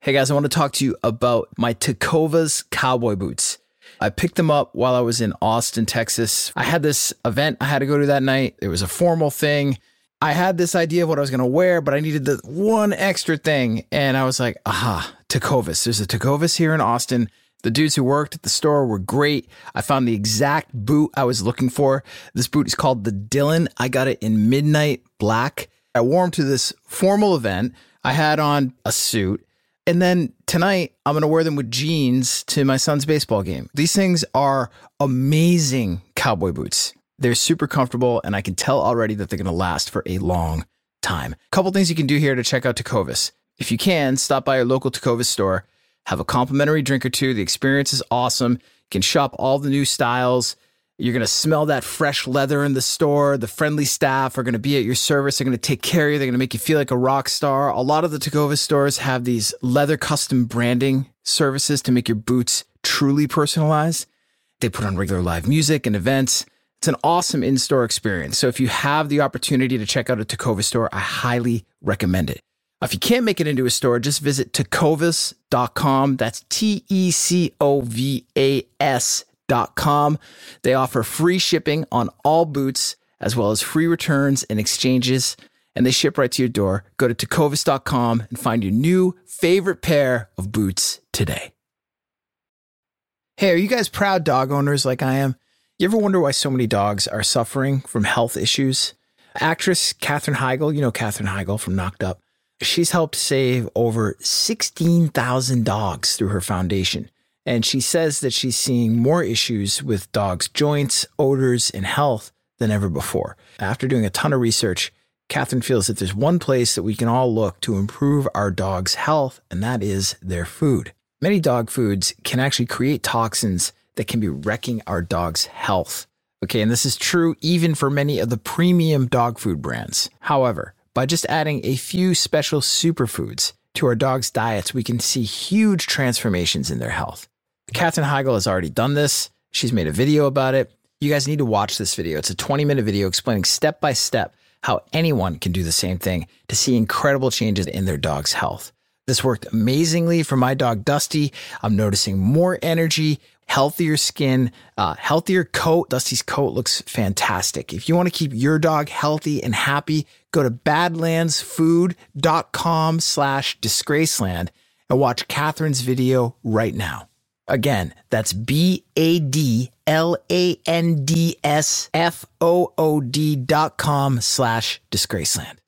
Hey guys, I want to talk to you about my Tecovas cowboy boots. I picked them up while I was in Austin, Texas. I had this event I had to go to that night. It was a formal thing. I had this idea of what I was going to wear, but I needed the one extra thing. And I was like, aha, Tecovas. There's a Tecovas here in Austin. The dudes who worked at the store were great. I found the exact boot I was looking for. This boot is called the Dylan. I got it in midnight black. I wore them to this formal event. I had on a suit. And then tonight, I'm going to wear them with jeans to my son's baseball game. These things are amazing cowboy boots. They're super comfortable, and I can tell already that they're going to last for a long time. A couple things you can do here to check out Tecovas. If you can, stop by your local Tecovas store, have a complimentary drink or two. The experience is awesome. You can shop all the new styles. You're going to smell that fresh leather in the store. The friendly staff are going to be at your service. They're going to take care of you. They're going to make you feel like a rock star. A lot of the Tecovas stores have these leather custom branding services to make your boots truly personalized. They put on regular live music and events. It's an awesome in store experience. So if you have the opportunity to check out a Tecovas store, I highly recommend it. If you can't make it into a store, just visit tecovas.com. That's T E C O V A S com. They offer free shipping on all boots, as well as free returns and exchanges, and they ship right to your door. Go to tecovas.com and find your new favorite pair of boots today. Hey, are you guys proud dog owners like I am? You ever wonder why so many dogs are suffering from health issues? Actress Katherine Heigl, you know Katherine Heigl from Knocked Up, she's helped save over 16,000 dogs through her foundation. And she says that she's seeing more issues with dogs' joints, odors, and health than ever before. After doing a ton of research, Katherine feels that there's one place that we can all look to improve our dog's health, and that is their food. Many dog foods can actually create toxins that can be wrecking our dog's health. Okay, and this is true even for many of the premium dog food brands. However, by just adding a few special superfoods to our dog's diets, we can see huge transformations in their health. Katherine Heigl has already done this. She's made a video about it. You guys need to watch this video. It's a 20 minute video explaining step by step how anyone can do the same thing to see incredible changes in their dog's health. This worked amazingly for my dog Dusty. I'm noticing more energy, healthier skin, uh, healthier coat. Dusty's coat looks fantastic. If you want to keep your dog healthy and happy, go to badlandsfood.com slash disgraceland and watch Katherine's video right now. Again, that's B A D L A N D S F O O D dot com slash Disgraceland.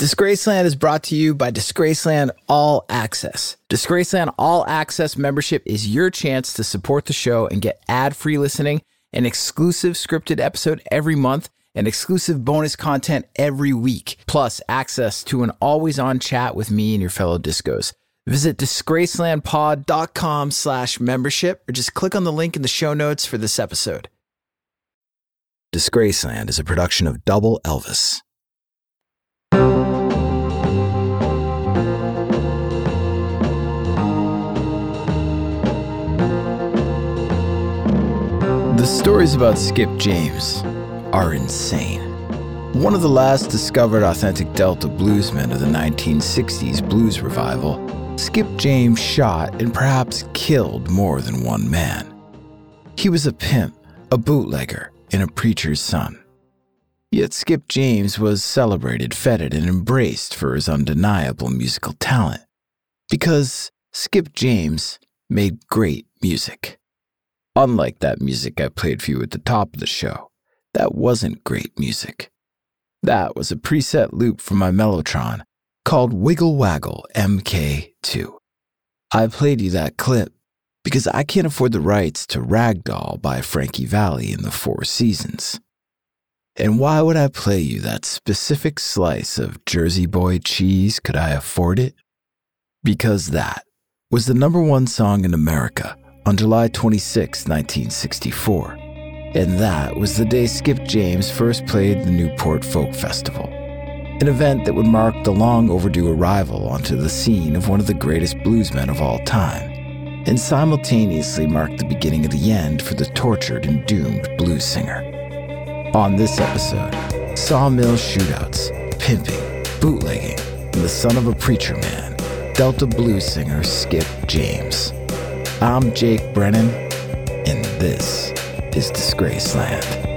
Disgraceland is brought to you by Disgraceland All Access. Disgraceland All Access membership is your chance to support the show and get ad free listening, an exclusive scripted episode every month, and exclusive bonus content every week, plus access to an always on chat with me and your fellow discos. Visit disgracelandpod.com slash membership or just click on the link in the show notes for this episode. Disgraceland is a production of Double Elvis. The stories about Skip James are insane. One of the last discovered authentic Delta bluesmen of the 1960s blues revival, Skip James shot and perhaps killed more than one man. He was a pimp, a bootlegger, and a preacher's son. Yet Skip James was celebrated, feted, and embraced for his undeniable musical talent. Because Skip James made great music. Unlike that music I played for you at the top of the show, that wasn't great music. That was a preset loop from my Mellotron called Wiggle Waggle MK2. I played you that clip because I can't afford the rights to Ragdoll by Frankie Valli in the Four Seasons. And why would I play you that specific slice of Jersey Boy cheese could I afford it? Because that was the number one song in America on July 26, 1964. And that was the day Skip James first played the Newport Folk Festival, an event that would mark the long overdue arrival onto the scene of one of the greatest bluesmen of all time, and simultaneously mark the beginning of the end for the tortured and doomed blues singer. On this episode, sawmill shootouts, pimping, bootlegging, and the son of a preacher man, Delta blues singer Skip James. I'm Jake Brennan, and this is Disgraceland.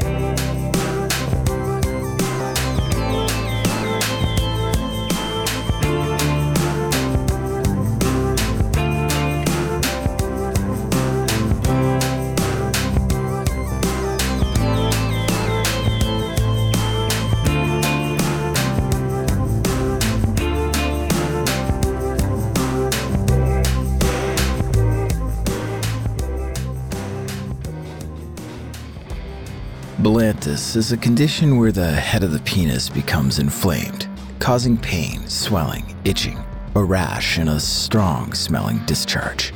Balanitis is a condition where the head of the penis becomes inflamed, causing pain, swelling, itching, a rash, and a strong smelling discharge.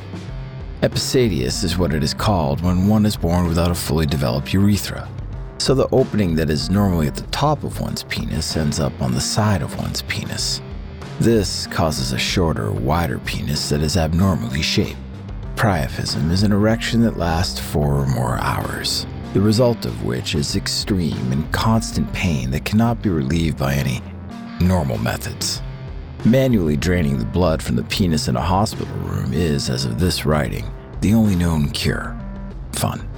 Epispadias is what it is called when one is born without a fully developed urethra. So the opening that is normally at the top of one's penis ends up on the side of one's penis. This causes a shorter, wider penis that is abnormally shaped. Priapism is an erection that lasts four or more hours the result of which is extreme and constant pain that cannot be relieved by any normal methods. Manually draining the blood from the penis in a hospital room is, as of this writing, the only known cure. Fun.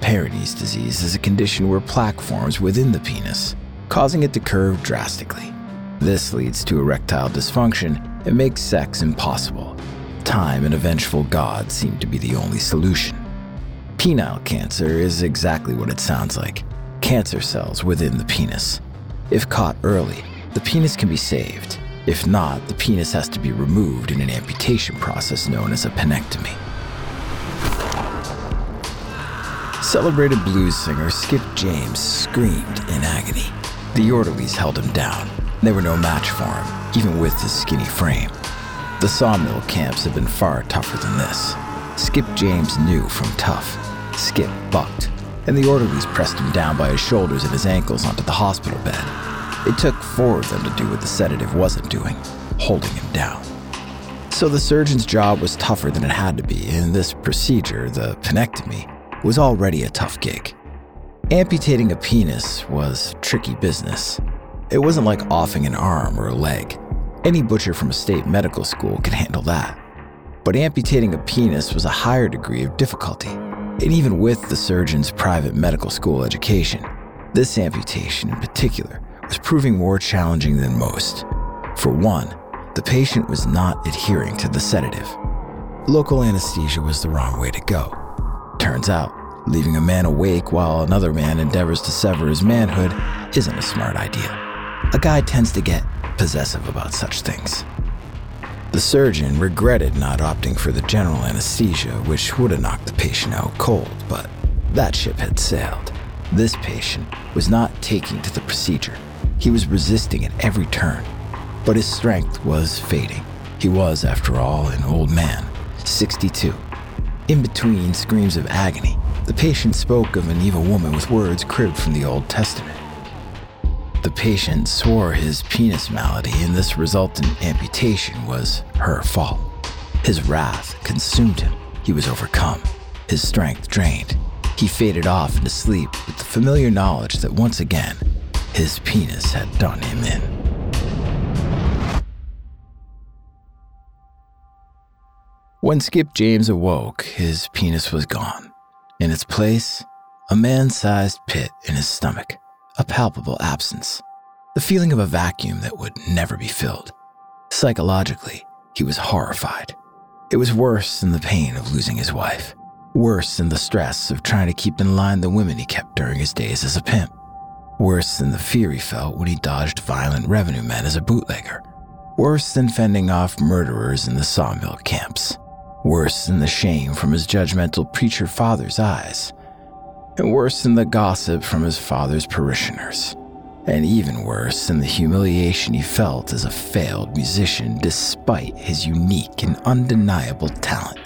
Peyronie's disease is a condition where plaque forms within the penis, causing it to curve drastically. This leads to erectile dysfunction and makes sex impossible. Time and a vengeful god seem to be the only solution. Penile cancer is exactly what it sounds like cancer cells within the penis. If caught early, the penis can be saved. If not, the penis has to be removed in an amputation process known as a penectomy. Celebrated blues singer Skip James screamed in agony. The orderlies held him down. They were no match for him, even with his skinny frame. The sawmill camps had been far tougher than this. Skip James knew from tough Skip bucked, and the orderlies pressed him down by his shoulders and his ankles onto the hospital bed. It took four of them to do what the sedative wasn't doing holding him down. So the surgeon's job was tougher than it had to be, and this procedure, the penectomy, was already a tough gig. Amputating a penis was tricky business. It wasn't like offing an arm or a leg. Any butcher from a state medical school could handle that. But amputating a penis was a higher degree of difficulty. And even with the surgeon's private medical school education, this amputation in particular was proving more challenging than most. For one, the patient was not adhering to the sedative. Local anesthesia was the wrong way to go. Turns out, leaving a man awake while another man endeavors to sever his manhood isn't a smart idea. A guy tends to get possessive about such things. The surgeon regretted not opting for the general anesthesia, which would have knocked the patient out cold, but that ship had sailed. This patient was not taking to the procedure. He was resisting at every turn, but his strength was fading. He was, after all, an old man, 62. In between screams of agony, the patient spoke of an evil woman with words cribbed from the Old Testament. The patient swore his penis malady and this resultant amputation was her fault. His wrath consumed him. He was overcome, his strength drained. He faded off into sleep with the familiar knowledge that once again, his penis had done him in. When Skip James awoke, his penis was gone. In its place, a man sized pit in his stomach a palpable absence, the feeling of a vacuum that would never be filled. Psychologically, he was horrified. It was worse than the pain of losing his wife, worse than the stress of trying to keep in line the women he kept during his days as a pimp, worse than the fear he felt when he dodged violent revenue men as a bootlegger, worse than fending off murderers in the sawmill camps, worse than the shame from his judgmental preacher father's eyes and worse than the gossip from his father's parishioners, and even worse than the humiliation he felt as a failed musician despite his unique and undeniable talent.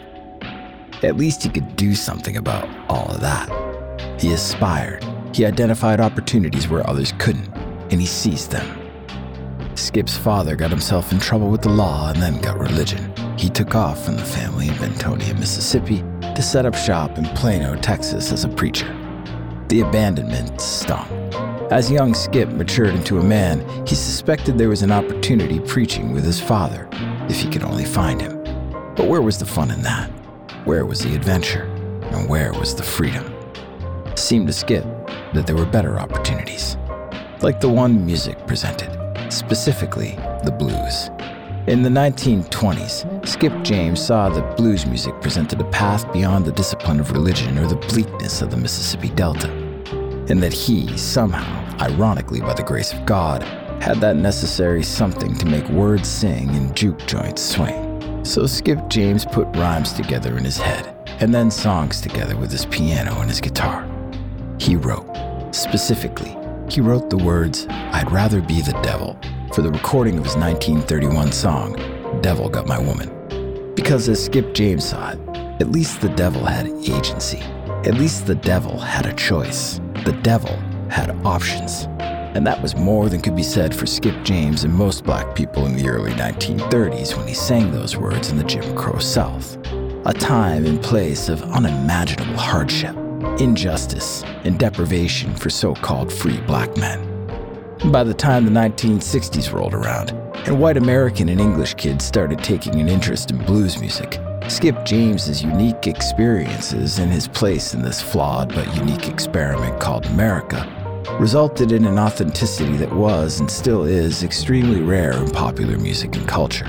At least he could do something about all of that. He aspired, he identified opportunities where others couldn't, and he seized them. Skip's father got himself in trouble with the law and then got religion. He took off from the family in Bentonia, Mississippi, to set up shop in Plano, Texas as a preacher. The abandonment stung. As young Skip matured into a man, he suspected there was an opportunity preaching with his father, if he could only find him. But where was the fun in that? Where was the adventure? And where was the freedom? It seemed to Skip that there were better opportunities, like the one music presented, specifically the blues. In the 1920s, Skip James saw that blues music presented a path beyond the discipline of religion or the bleakness of the Mississippi Delta, and that he, somehow, ironically by the grace of God, had that necessary something to make words sing and juke joints swing. So Skip James put rhymes together in his head, and then songs together with his piano and his guitar. He wrote, specifically, he wrote the words, I'd rather be the devil, for the recording of his 1931 song, Devil Got My Woman. Because as Skip James saw it, at least the devil had agency. At least the devil had a choice. The devil had options. And that was more than could be said for Skip James and most black people in the early 1930s when he sang those words in the Jim Crow South. A time and place of unimaginable hardship, injustice, and deprivation for so called free black men. By the time the 1960s rolled around, and white American and English kids started taking an interest in blues music, Skip James's unique experiences and his place in this flawed but unique experiment called America resulted in an authenticity that was and still is extremely rare in popular music and culture.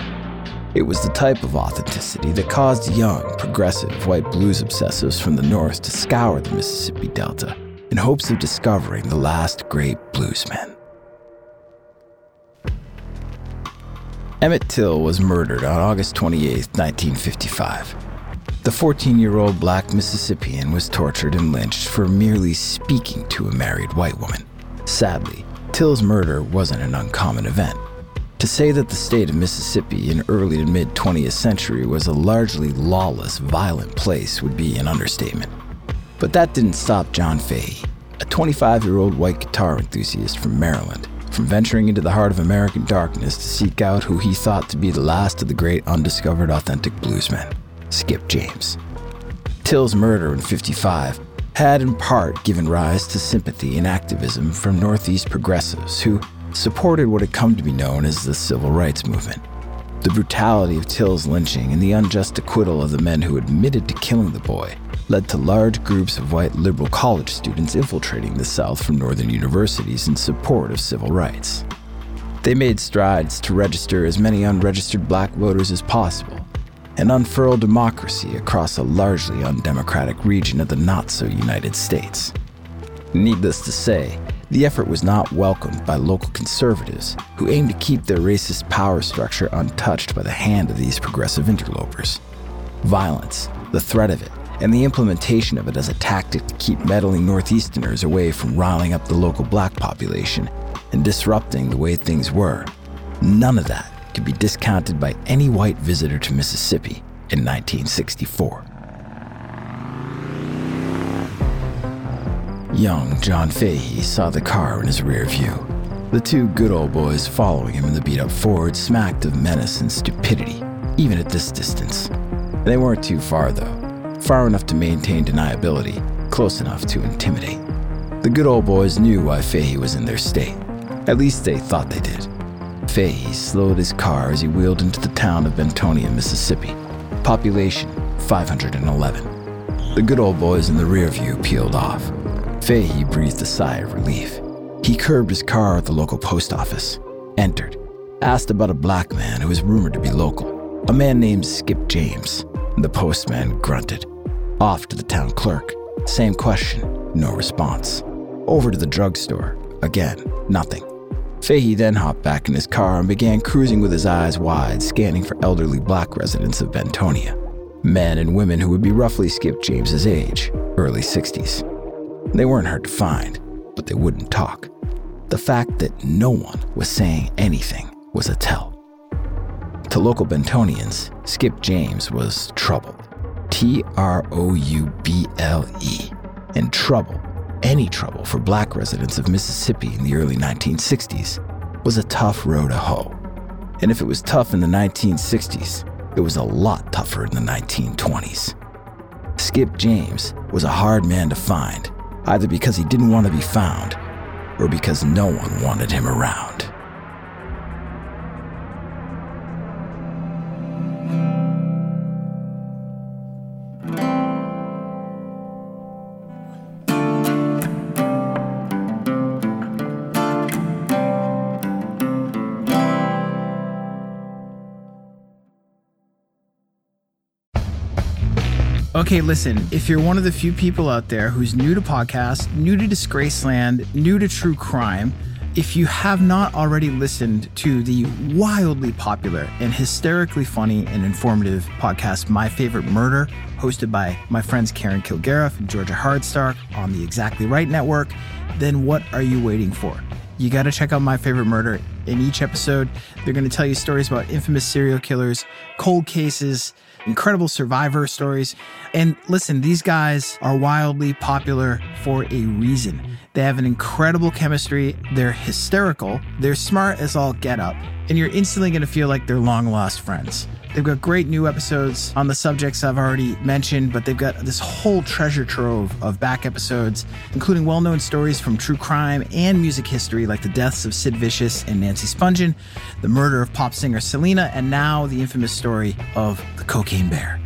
It was the type of authenticity that caused young, progressive white blues obsessives from the North to scour the Mississippi Delta in hopes of discovering the last great bluesmen. Emmett Till was murdered on August 28, 1955. The 14 year old black Mississippian was tortured and lynched for merely speaking to a married white woman. Sadly, Till's murder wasn't an uncommon event. To say that the state of Mississippi in early to mid 20th century was a largely lawless, violent place would be an understatement. But that didn't stop John Fahey, a 25 year old white guitar enthusiast from Maryland, from venturing into the heart of American darkness to seek out who he thought to be the last of the great undiscovered authentic bluesmen, Skip James. Till's murder in 55 had in part given rise to sympathy and activism from Northeast progressives who supported what had come to be known as the Civil Rights Movement. The brutality of Till's lynching and the unjust acquittal of the men who admitted to killing the boy led to large groups of white liberal college students infiltrating the South from northern universities in support of civil rights. They made strides to register as many unregistered black voters as possible and unfurl democracy across a largely undemocratic region of the not so United States. Needless to say, the effort was not welcomed by local conservatives who aimed to keep their racist power structure untouched by the hand of these progressive interlopers. Violence, the threat of it, and the implementation of it as a tactic to keep meddling Northeasterners away from riling up the local black population and disrupting the way things were. None of that could be discounted by any white visitor to Mississippi in 1964. Young John Fahey saw the car in his rear view. The two good old boys following him in the beat up Ford smacked of menace and stupidity, even at this distance. They weren't too far, though far enough to maintain deniability, close enough to intimidate. The good old boys knew why Fahey was in their state. At least they thought they did. Fahey slowed his car as he wheeled into the town of Bentonia, Mississippi. Population 511. The good old boys in the rear view peeled off. Fahey breathed a sigh of relief. He curbed his car at the local post office, entered, asked about a black man who was rumored to be local, a man named Skip James. The postman grunted. Off to the town clerk. Same question, no response. Over to the drugstore. Again, nothing. Fahey then hopped back in his car and began cruising with his eyes wide, scanning for elderly black residents of Bentonia. Men and women who would be roughly Skip James's age, early 60s. They weren't hard to find, but they wouldn't talk. The fact that no one was saying anything was a tell. To local Bentonians, Skip James was troubled. T R O U B L E. And trouble, any trouble for black residents of Mississippi in the early 1960s, was a tough row to hoe. And if it was tough in the 1960s, it was a lot tougher in the 1920s. Skip James was a hard man to find, either because he didn't want to be found or because no one wanted him around. Okay, listen, if you're one of the few people out there who's new to podcasts, new to Disgraceland, new to true crime, if you have not already listened to the wildly popular and hysterically funny and informative podcast, My Favorite Murder, hosted by my friends Karen Kilgariff and Georgia Hardstark on the Exactly Right Network, then what are you waiting for? You got to check out My Favorite Murder. In each episode, they're going to tell you stories about infamous serial killers, cold cases, incredible survivor stories. And listen, these guys are wildly popular for a reason. They have an incredible chemistry, they're hysterical, they're smart as all get up, and you're instantly going to feel like they're long lost friends. They've got great new episodes on the subjects I've already mentioned, but they've got this whole treasure trove of back episodes, including well known stories from true crime and music history like the deaths of Sid Vicious and Nancy Spungen, the murder of pop singer Selena, and now the infamous story of the Cocaine Bear.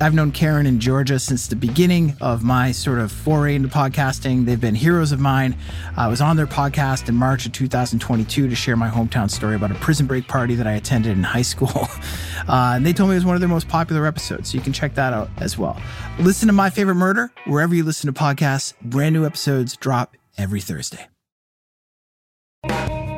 I've known Karen and Georgia since the beginning of my sort of foray into podcasting. They've been heroes of mine. I was on their podcast in March of 2022 to share my hometown story about a prison break party that I attended in high school. Uh, and they told me it was one of their most popular episodes, so you can check that out as well. Listen to My Favorite Murder wherever you listen to podcasts. Brand new episodes drop every Thursday.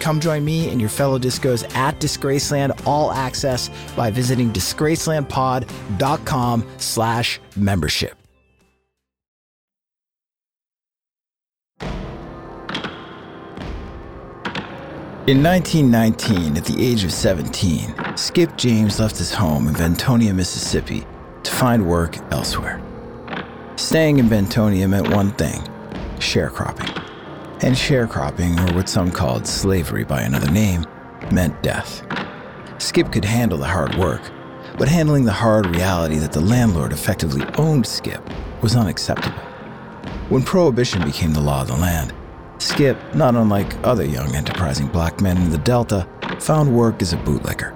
Come join me and your fellow discos at Disgraceland All Access by visiting disgracelandpod.com slash membership. In 1919, at the age of 17, Skip James left his home in Bentonia, Mississippi to find work elsewhere. Staying in Bentonia meant one thing sharecropping and sharecropping, or what some called slavery by another name, meant death. Skip could handle the hard work, but handling the hard reality that the landlord effectively owned Skip was unacceptable. When Prohibition became the law of the land, Skip, not unlike other young enterprising black men in the Delta, found work as a bootlegger.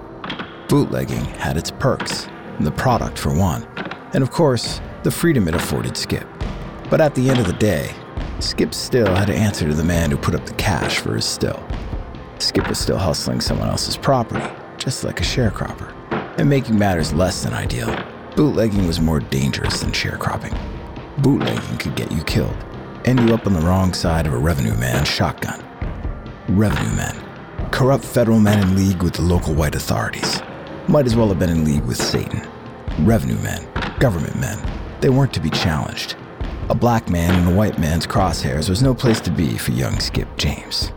Bootlegging had its perks, the product for one, and of course, the freedom it afforded Skip. But at the end of the day, Skip still had to answer to the man who put up the cash for his still. Skip was still hustling someone else's property, just like a sharecropper. And making matters less than ideal, bootlegging was more dangerous than sharecropping. Bootlegging could get you killed, end you up on the wrong side of a revenue man's shotgun. Revenue men, corrupt federal men in league with the local white authorities, might as well have been in league with Satan. Revenue men, government men, they weren't to be challenged. A black man in a white man's crosshairs was no place to be for young Skip James.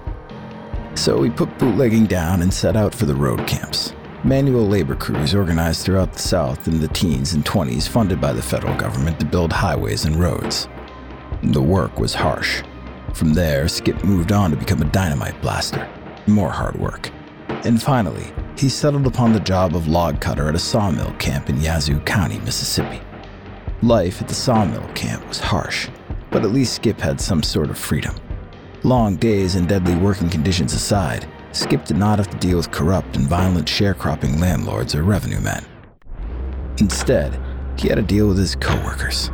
So we put bootlegging down and set out for the road camps. Manual labor crews organized throughout the South in the teens and 20s, funded by the federal government to build highways and roads. The work was harsh. From there, Skip moved on to become a dynamite blaster. More hard work. And finally, he settled upon the job of log cutter at a sawmill camp in Yazoo County, Mississippi. Life at the sawmill camp was harsh, but at least Skip had some sort of freedom. Long days and deadly working conditions aside, Skip did not have to deal with corrupt and violent sharecropping landlords or revenue men. Instead, he had to deal with his coworkers.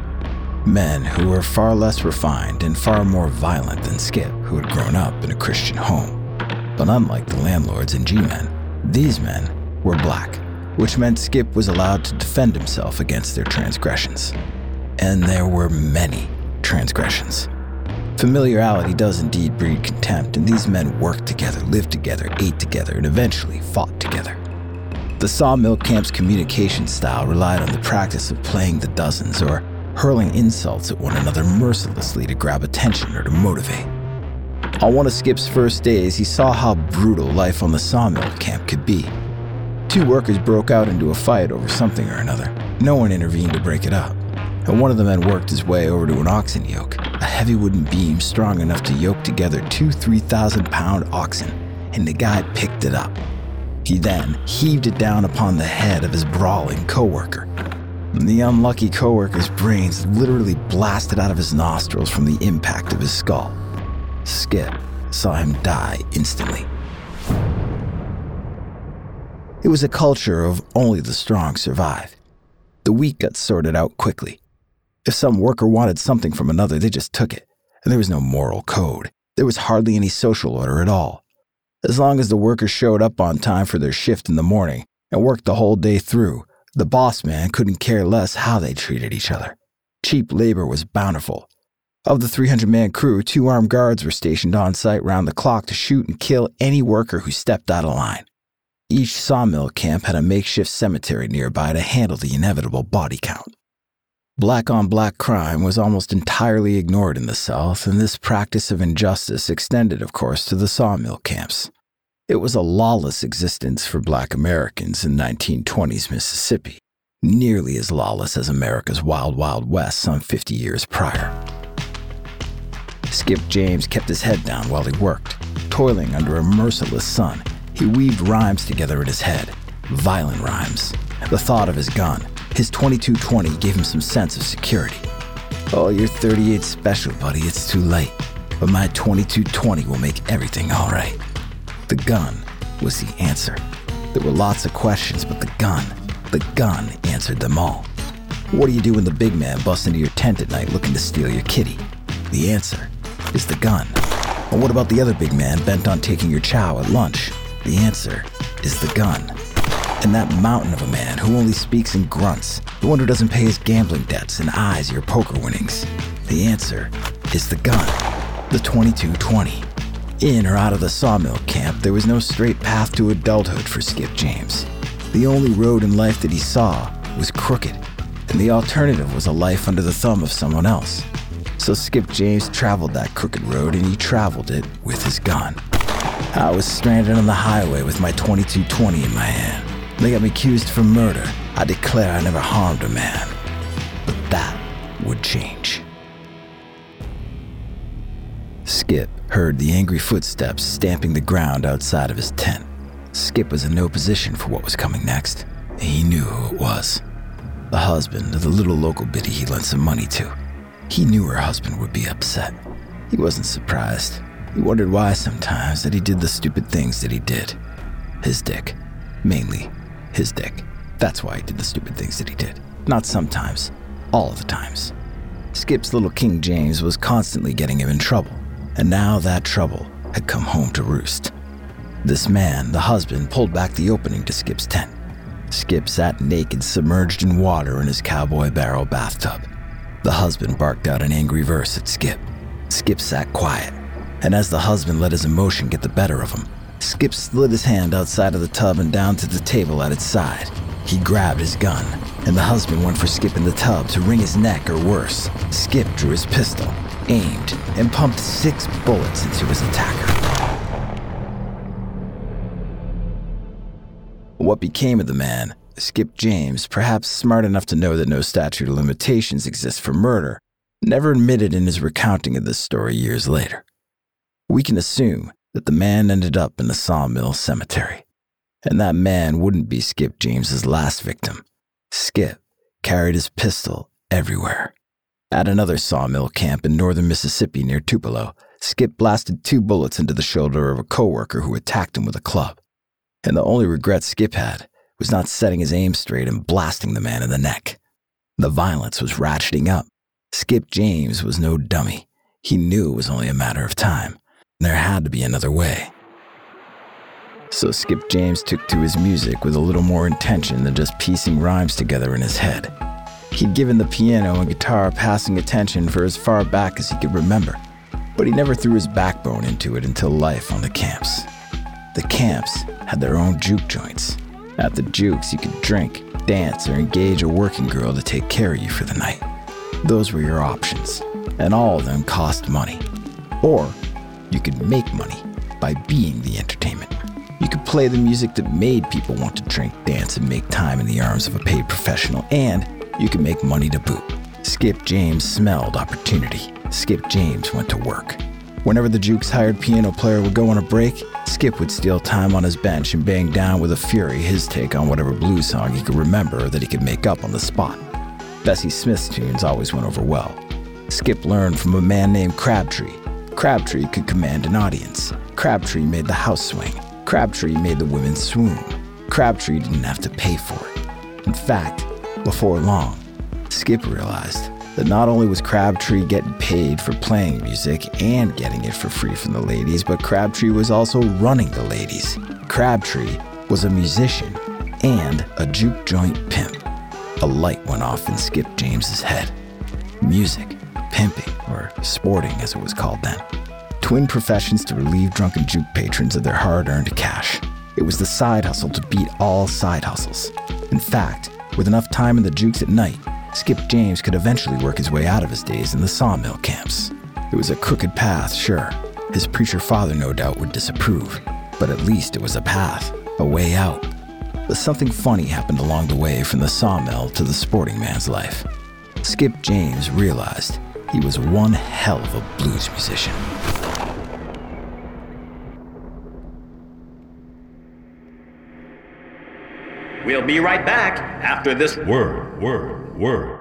Men who were far less refined and far more violent than Skip, who had grown up in a Christian home. But unlike the landlords and G men, these men were black, which meant Skip was allowed to defend himself against their transgressions. And there were many transgressions. Familiarity does indeed breed contempt, and these men worked together, lived together, ate together, and eventually fought together. The sawmill camp's communication style relied on the practice of playing the dozens or hurling insults at one another mercilessly to grab attention or to motivate. On one of Skip's first days, he saw how brutal life on the sawmill camp could be. Two workers broke out into a fight over something or another. No one intervened to break it up, and one of the men worked his way over to an oxen yoke, a heavy wooden beam strong enough to yoke together two 3,000 pound oxen, and the guy picked it up. He then heaved it down upon the head of his brawling coworker. The unlucky coworker's brains literally blasted out of his nostrils from the impact of his skull. Skip saw him die instantly. It was a culture of only the strong survive. The weak got sorted out quickly. If some worker wanted something from another, they just took it, and there was no moral code. There was hardly any social order at all. As long as the workers showed up on time for their shift in the morning and worked the whole day through, the boss man couldn't care less how they treated each other. Cheap labor was bountiful, of the 300 man crew, two armed guards were stationed on site round the clock to shoot and kill any worker who stepped out of line. Each sawmill camp had a makeshift cemetery nearby to handle the inevitable body count. Black on black crime was almost entirely ignored in the South, and this practice of injustice extended, of course, to the sawmill camps. It was a lawless existence for black Americans in 1920s Mississippi, nearly as lawless as America's Wild Wild West some 50 years prior. Skip James kept his head down while he worked. Toiling under a merciless sun, he weaved rhymes together in his head. Violent rhymes. The thought of his gun, his 2220, gave him some sense of security. Oh, your 38 special, buddy, it's too late. But my 2220 will make everything all right. The gun was the answer. There were lots of questions, but the gun, the gun answered them all. What do you do when the big man busts into your tent at night looking to steal your kitty? The answer is the gun. And what about the other big man bent on taking your chow at lunch? The answer is the gun. And that mountain of a man who only speaks in grunts, the one who doesn't pay his gambling debts and eyes your poker winnings. The answer is the gun, the 2220. In or out of the sawmill camp, there was no straight path to adulthood for Skip James. The only road in life that he saw was crooked, and the alternative was a life under the thumb of someone else. So Skip James traveled that crooked road and he traveled it with his gun. I was stranded on the highway with my 2220 in my hand. They got me accused for murder. I declare I never harmed a man. But that would change. Skip heard the angry footsteps stamping the ground outside of his tent. Skip was in no position for what was coming next. He knew who it was. The husband of the little local biddy he lent some money to. He knew her husband would be upset. He wasn't surprised. He wondered why sometimes that he did the stupid things that he did. His dick. Mainly his dick. That's why he did the stupid things that he did. Not sometimes, all the times. Skip's little King James was constantly getting him in trouble, and now that trouble had come home to roost. This man, the husband, pulled back the opening to Skip's tent. Skip sat naked, submerged in water in his cowboy barrel bathtub. The husband barked out an angry verse at Skip. Skip sat quiet, and as the husband let his emotion get the better of him, Skip slid his hand outside of the tub and down to the table at its side. He grabbed his gun, and the husband went for Skip in the tub to wring his neck or worse. Skip drew his pistol, aimed, and pumped six bullets into his attacker. What became of the man Skip James, perhaps smart enough to know that no statute of limitations exists for murder, never admitted in his recounting of this story years later. We can assume that the man ended up in the sawmill cemetery. And that man wouldn't be Skip James's last victim. Skip carried his pistol everywhere. At another sawmill camp in northern Mississippi near Tupelo, Skip blasted two bullets into the shoulder of a coworker who attacked him with a club. And the only regret Skip had was not setting his aim straight and blasting the man in the neck. The violence was ratcheting up. Skip James was no dummy. He knew it was only a matter of time. There had to be another way. So Skip James took to his music with a little more intention than just piecing rhymes together in his head. He'd given the piano and guitar passing attention for as far back as he could remember, but he never threw his backbone into it until life on the camps. The camps had their own juke joints. At the jukes, you could drink, dance, or engage a working girl to take care of you for the night. Those were your options, and all of them cost money. Or you could make money by being the entertainment. You could play the music that made people want to drink, dance, and make time in the arms of a paid professional, and you could make money to boot. Skip James smelled opportunity. Skip James went to work. Whenever the Juke's hired piano player would go on a break, Skip would steal time on his bench and bang down with a fury his take on whatever blues song he could remember that he could make up on the spot. Bessie Smith's tunes always went over well. Skip learned from a man named Crabtree. Crabtree could command an audience. Crabtree made the house swing. Crabtree made the women swoon. Crabtree didn't have to pay for it. In fact, before long, Skip realized that not only was Crabtree getting paid for playing music and getting it for free from the ladies, but Crabtree was also running the ladies. Crabtree was a musician and a juke joint pimp. A light went off in Skip James's head. Music, pimping, or sporting as it was called then twin professions to relieve drunken juke patrons of their hard earned cash. It was the side hustle to beat all side hustles. In fact, with enough time in the jukes at night, Skip James could eventually work his way out of his days in the sawmill camps. It was a crooked path, sure. His preacher father, no doubt, would disapprove. But at least it was a path, a way out. But something funny happened along the way from the sawmill to the sporting man's life. Skip James realized he was one hell of a blues musician. We'll be right back after this word, word, word.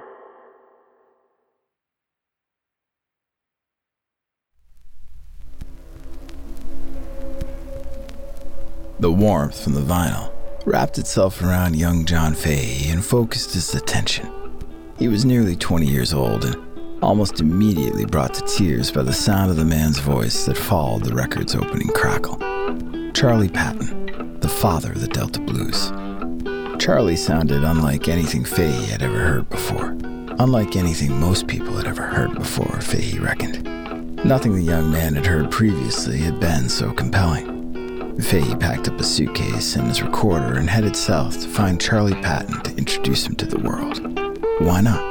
The warmth from the vinyl wrapped itself around young John Fahey and focused his attention. He was nearly 20 years old and almost immediately brought to tears by the sound of the man's voice that followed the record's opening crackle. Charlie Patton, the father of the Delta Blues. Charlie sounded unlike anything Fahey had ever heard before. Unlike anything most people had ever heard before, Fahey reckoned. Nothing the young man had heard previously had been so compelling. Fahey packed up a suitcase and his recorder and headed south to find Charlie Patton to introduce him to the world. Why not?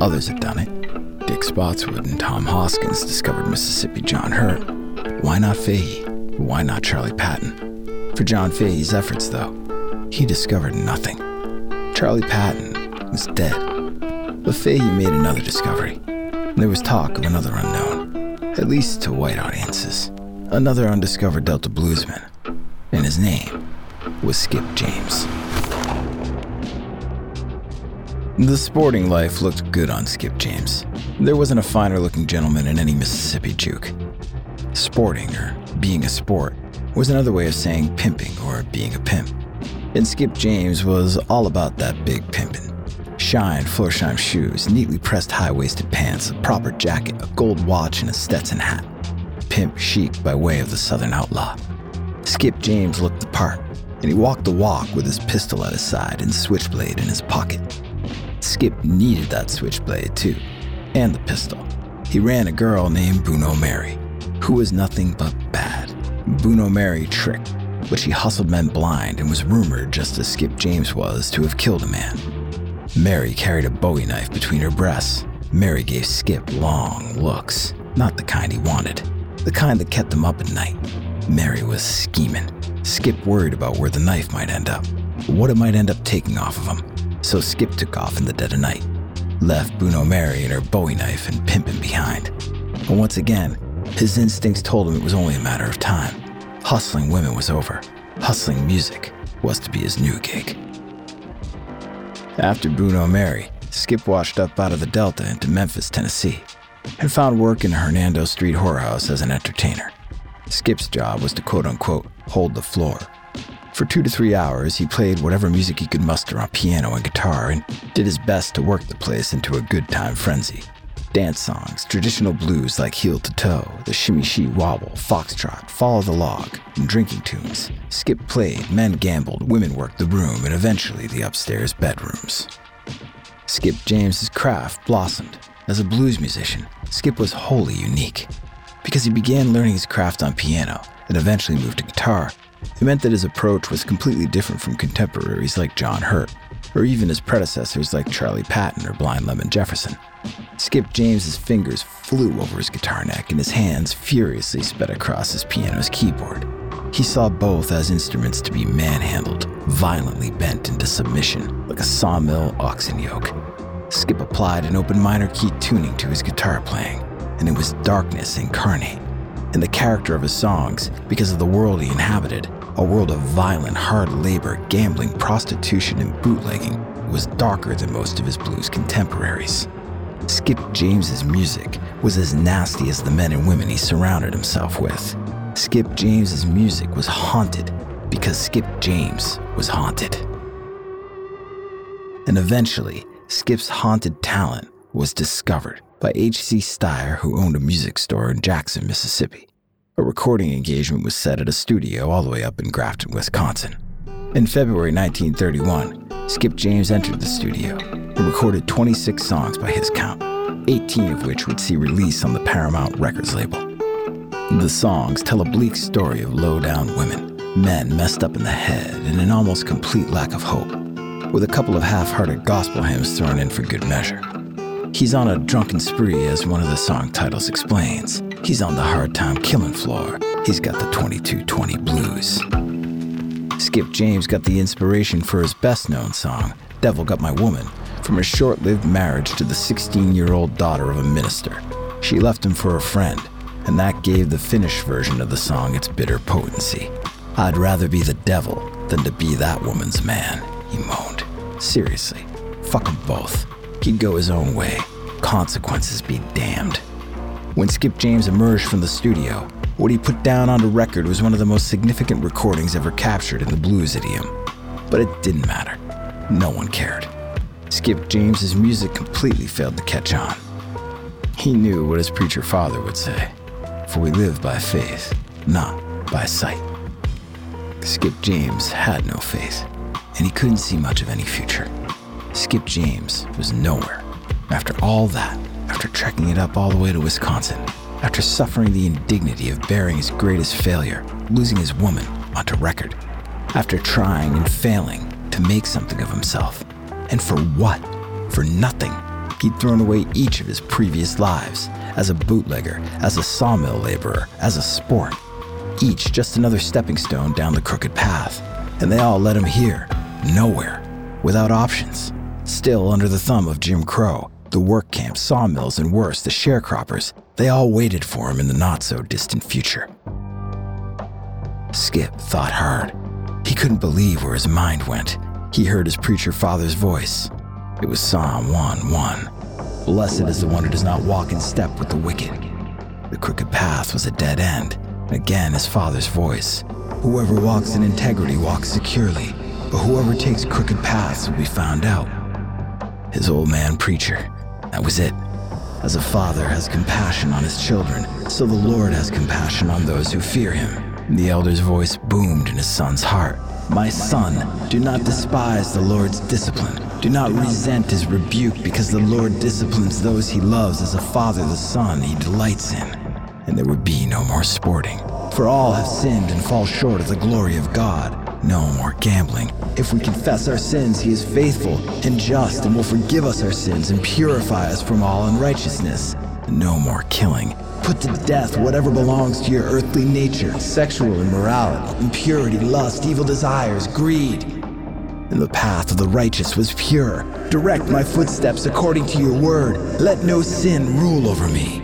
Others had done it. Dick Spottswood and Tom Hoskins discovered Mississippi John Hurt. Why not Fahey? Why not Charlie Patton? For John Fahey's efforts, though, he discovered nothing. Charlie Patton was dead. But Fahey made another discovery. There was talk of another unknown, at least to white audiences. Another undiscovered Delta bluesman. And his name was Skip James. The sporting life looked good on Skip James. There wasn't a finer looking gentleman in any Mississippi juke. Sporting, or being a sport, was another way of saying pimping or being a pimp. And Skip James was all about that big pimpin'. Shine Florsheim shoes, neatly pressed high waisted pants, a proper jacket, a gold watch, and a Stetson hat. Pimp chic by way of the Southern outlaw. Skip James looked the part, and he walked the walk with his pistol at his side and switchblade in his pocket. Skip needed that switchblade too, and the pistol. He ran a girl named Bruno Mary, who was nothing but bad. Bruno Mary tricked, but she hustled men blind and was rumored, just as Skip James was, to have killed a man. Mary carried a bowie knife between her breasts. Mary gave Skip long looks, not the kind he wanted, the kind that kept him up at night. Mary was scheming. Skip worried about where the knife might end up, what it might end up taking off of him. So Skip took off in the dead of night, left Bruno Mary and her bowie knife and pimping behind. But once again, His instincts told him it was only a matter of time. Hustling women was over. Hustling music was to be his new gig. After Bruno Mary, Skip washed up out of the Delta into Memphis, Tennessee, and found work in a Hernando Street whorehouse as an entertainer. Skip's job was to quote unquote hold the floor. For two to three hours, he played whatever music he could muster on piano and guitar and did his best to work the place into a good time frenzy. Dance songs, traditional blues like Heel to Toe, the Shimmy She Wobble, Foxtrot, Follow the Log, and drinking tunes. Skip played, men gambled, women worked the room, and eventually the upstairs bedrooms. Skip James's craft blossomed. As a blues musician, Skip was wholly unique. Because he began learning his craft on piano and eventually moved to guitar, it meant that his approach was completely different from contemporaries like John Hurt, or even his predecessors like Charlie Patton or Blind Lemon Jefferson. Skip James's fingers flew over his guitar neck and his hands furiously sped across his piano's keyboard. He saw both as instruments to be manhandled, violently bent into submission, like a sawmill oxen yoke. Skip applied an open minor key tuning to his guitar playing, and it was darkness incarnate. And the character of his songs, because of the world he inhabited, a world of violent, hard labor, gambling, prostitution, and bootlegging, was darker than most of his blues contemporaries. Skip James's music was as nasty as the men and women he surrounded himself with. Skip James's music was haunted because Skip James was haunted. And eventually, Skip's haunted talent was discovered by H.C. Steyer, who owned a music store in Jackson, Mississippi. A recording engagement was set at a studio all the way up in Grafton, Wisconsin. In February 1931, Skip James entered the studio and recorded 26 songs by his count, 18 of which would see release on the Paramount Records label. The songs tell a bleak story of low down women, men messed up in the head, and an almost complete lack of hope, with a couple of half hearted gospel hymns thrown in for good measure. He's on a drunken spree, as one of the song titles explains. He's on the hard time killing floor. He's got the 2220 blues. Skip James got the inspiration for his best known song, Devil Got My Woman, from a short lived marriage to the 16 year old daughter of a minister. She left him for a friend, and that gave the finished version of the song its bitter potency. I'd rather be the devil than to be that woman's man, he moaned. Seriously, fuck 'em both. He'd go his own way. Consequences be damned. When Skip James emerged from the studio, what he put down on the record was one of the most significant recordings ever captured in the blues idiom. But it didn't matter. No one cared. Skip James's music completely failed to catch on. He knew what his preacher father would say For we live by faith, not by sight. Skip James had no faith, and he couldn't see much of any future. Skip James was nowhere. After all that, after trekking it up all the way to Wisconsin, after suffering the indignity of bearing his greatest failure, losing his woman onto record, after trying and failing to make something of himself. And for what? For nothing. He'd thrown away each of his previous lives as a bootlegger, as a sawmill laborer, as a sport. Each just another stepping stone down the crooked path. And they all led him here, nowhere, without options. Still under the thumb of Jim Crow, the work camps, sawmills, and worse, the sharecroppers, they all waited for him in the not so distant future. Skip thought hard. He couldn't believe where his mind went. He heard his preacher father's voice. It was Psalm 1 1. Blessed is the one who does not walk in step with the wicked. The crooked path was a dead end. Again, his father's voice. Whoever walks in integrity walks securely, but whoever takes crooked paths will be found out. His old man preacher. That was it. As a father has compassion on his children, so the Lord has compassion on those who fear him. The elder's voice boomed in his son's heart. My son, do not despise the Lord's discipline. Do not resent his rebuke, because the Lord disciplines those he loves as a father the son he delights in. And there would be no more sporting. For all have sinned and fall short of the glory of God. No more gambling. If we confess our sins, he is faithful and just and will forgive us our sins and purify us from all unrighteousness. No more killing. Put to death whatever belongs to your earthly nature sexual immorality, impurity, lust, evil desires, greed. And the path of the righteous was pure. Direct my footsteps according to your word. Let no sin rule over me.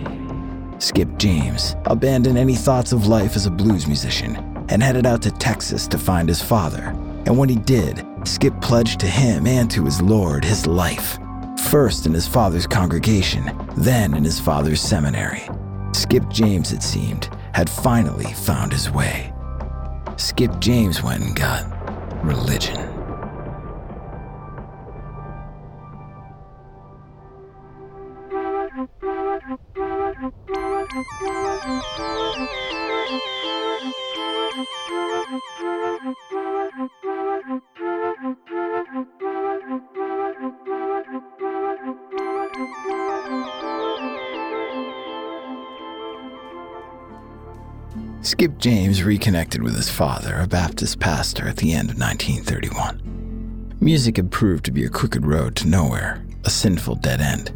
Skip James Abandon any thoughts of life as a blues musician and headed out to Texas to find his father. And when he did, Skip pledged to him and to his Lord his life, first in his father's congregation, then in his father's seminary. Skip James, it seemed, had finally found his way. Skip James went and got religion. Skip James reconnected with his father, a Baptist pastor, at the end of 1931. Music had proved to be a crooked road to nowhere, a sinful dead end.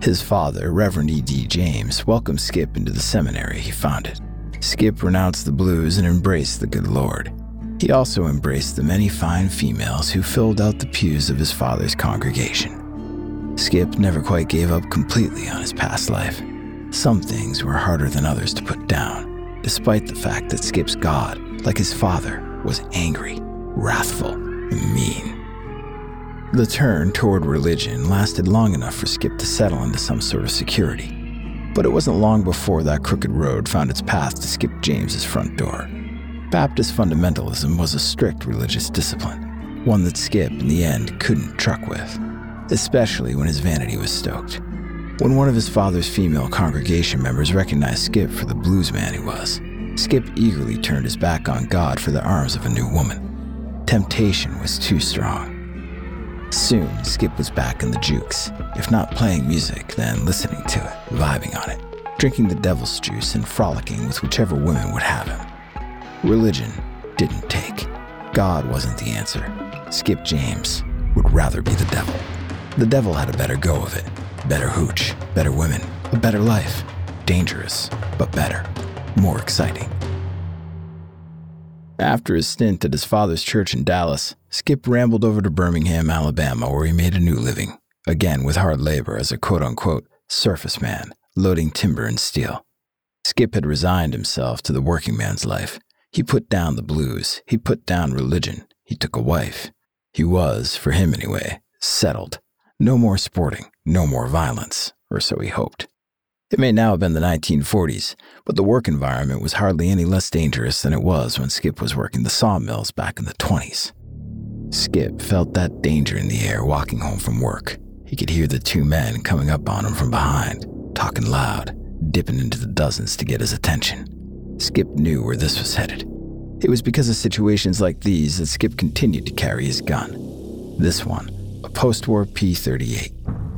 His father, Reverend E.D. James, welcomed Skip into the seminary he founded. Skip renounced the blues and embraced the good Lord. He also embraced the many fine females who filled out the pews of his father's congregation. Skip never quite gave up completely on his past life. Some things were harder than others to put down, despite the fact that Skip's God, like his father, was angry, wrathful, and mean. The turn toward religion lasted long enough for Skip to settle into some sort of security. But it wasn't long before that crooked road found its path to Skip James's front door. Baptist fundamentalism was a strict religious discipline, one that Skip, in the end, couldn't truck with, especially when his vanity was stoked. When one of his father's female congregation members recognized Skip for the blues man he was, Skip eagerly turned his back on God for the arms of a new woman. Temptation was too strong. Soon, Skip was back in the jukes, if not playing music, then listening to it, vibing on it, drinking the devil's juice and frolicking with whichever women would have him. Religion didn't take. God wasn't the answer. Skip James would rather be the devil. The devil had a better go of it. Better hooch, better women, a better life. Dangerous, but better. More exciting. After his stint at his father's church in Dallas, Skip rambled over to Birmingham, Alabama, where he made a new living, again with hard labor as a quote unquote surface man, loading timber and steel. Skip had resigned himself to the working man's life. He put down the blues, he put down religion, he took a wife. He was, for him anyway, settled. No more sporting, no more violence, or so he hoped. It may now have been the 1940s, but the work environment was hardly any less dangerous than it was when Skip was working the sawmills back in the 20s. Skip felt that danger in the air walking home from work. He could hear the two men coming up on him from behind, talking loud, dipping into the dozens to get his attention. Skip knew where this was headed. It was because of situations like these that Skip continued to carry his gun. This one, post war P 38.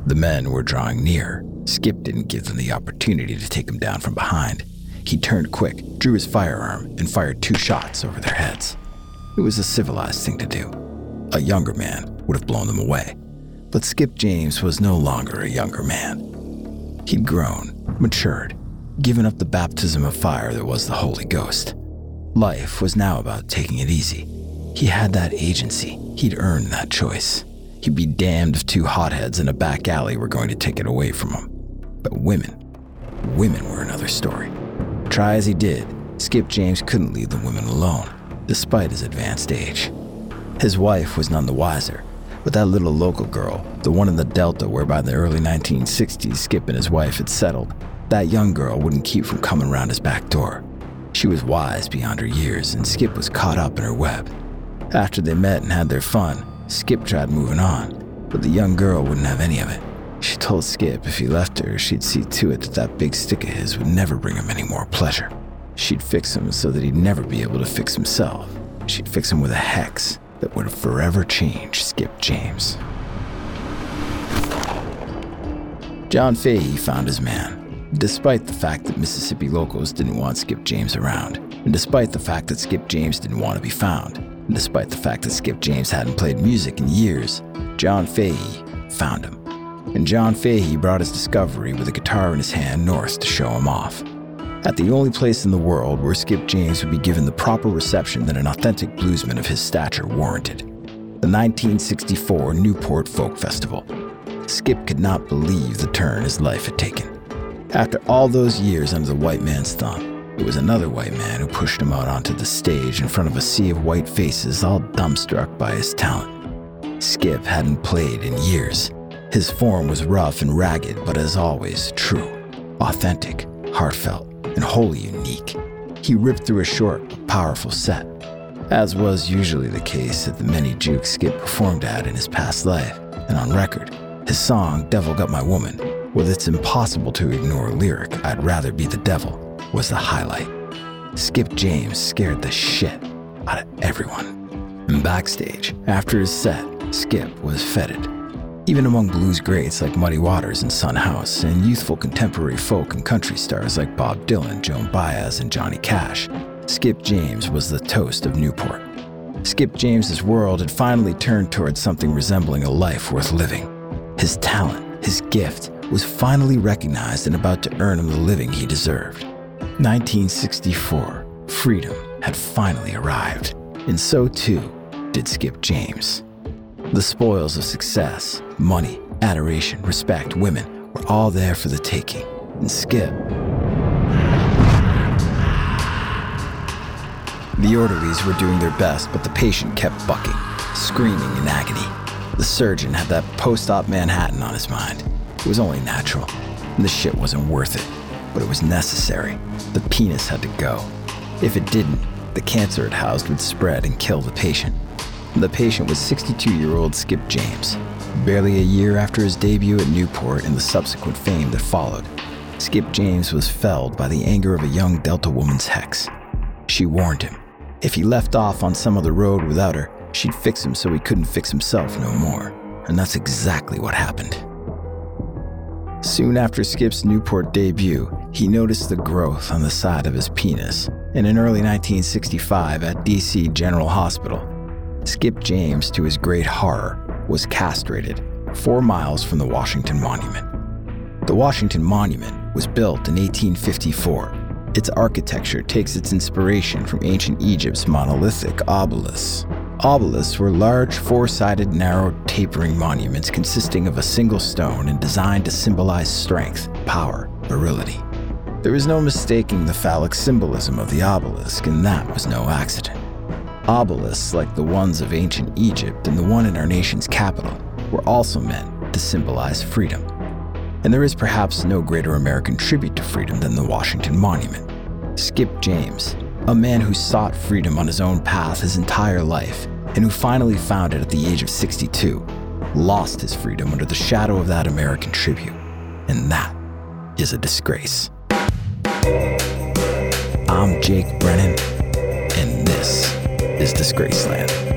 The men were drawing near, Skip didn't give them the opportunity to take him down from behind. He turned quick, drew his firearm, and fired two shots over their heads. It was a civilized thing to do. A younger man would have blown them away. But Skip James was no longer a younger man. He'd grown, matured, given up the baptism of fire that was the Holy Ghost. Life was now about taking it easy. He had that agency, he'd earned that choice. He'd be damned if two hotheads in a back alley were going to take it away from him. But women, women were another story. Try as he did, Skip James couldn't leave the women alone, despite his advanced age. His wife was none the wiser, but that little local girl, the one in the Delta where by the early 1960s Skip and his wife had settled, that young girl wouldn't keep from coming round his back door. She was wise beyond her years, and Skip was caught up in her web. After they met and had their fun, Skip tried moving on, but the young girl wouldn't have any of it. She told Skip if he left her, she'd see to it that that big stick of his would never bring him any more pleasure. She'd fix him so that he'd never be able to fix himself. She'd fix him with a hex that would forever change Skip James. John Fahey found his man, despite the fact that Mississippi locals didn't want Skip James around, and despite the fact that Skip James didn't want to be found, despite the fact that Skip James hadn't played music in years, John Fahey found him and John Fahey brought his discovery with a guitar in his hand north to show him off. At the only place in the world where Skip James would be given the proper reception that an authentic bluesman of his stature warranted the 1964 Newport Folk Festival. Skip could not believe the turn his life had taken. After all those years under the white man's thumb, it was another white man who pushed him out onto the stage in front of a sea of white faces, all dumbstruck by his talent. Skip hadn't played in years. His form was rough and ragged, but as always, true, authentic, heartfelt, and wholly unique. He ripped through a short, powerful set, as was usually the case at the many jukes Skip performed at in his past life, and on record. His song, Devil Got My Woman, with its impossible to ignore lyric, I'd rather be the devil, was the highlight. Skip James scared the shit out of everyone. And backstage, after his set, Skip was feted. Even among blues greats like Muddy Waters and Son House, and youthful contemporary folk and country stars like Bob Dylan, Joan Baez, and Johnny Cash, Skip James was the toast of Newport. Skip James's world had finally turned towards something resembling a life worth living. His talent, his gift, was finally recognized and about to earn him the living he deserved. 1964, freedom had finally arrived, and so too did Skip James. The spoils of success, money, adoration, respect, women were all there for the taking. And Skip. The orderlies were doing their best, but the patient kept bucking, screaming in agony. The surgeon had that post op Manhattan on his mind. It was only natural. And the shit wasn't worth it, but it was necessary. The penis had to go. If it didn't, the cancer it housed would spread and kill the patient. The patient was 62 year old Skip James. Barely a year after his debut at Newport and the subsequent fame that followed, Skip James was felled by the anger of a young Delta woman's hex. She warned him if he left off on some other road without her, she'd fix him so he couldn't fix himself no more. And that's exactly what happened. Soon after Skip's Newport debut, he noticed the growth on the side of his penis. And in early 1965 at DC General Hospital, Skip James, to his great horror, was castrated four miles from the Washington Monument. The Washington Monument was built in 1854 its architecture takes its inspiration from ancient Egypt's monolithic obelisks. Obelisks were large, four sided, narrow, tapering monuments consisting of a single stone and designed to symbolize strength, power, virility. There was no mistaking the phallic symbolism of the obelisk, and that was no accident. Obelisks, like the ones of ancient Egypt and the one in our nation's capital, were also meant to symbolize freedom. And there is perhaps no greater American tribute to freedom than the Washington Monument. Skip James, a man who sought freedom on his own path his entire life, and who finally found it at the age of 62, lost his freedom under the shadow of that American tribute. And that is a disgrace. I'm Jake Brennan, and this is Disgraceland.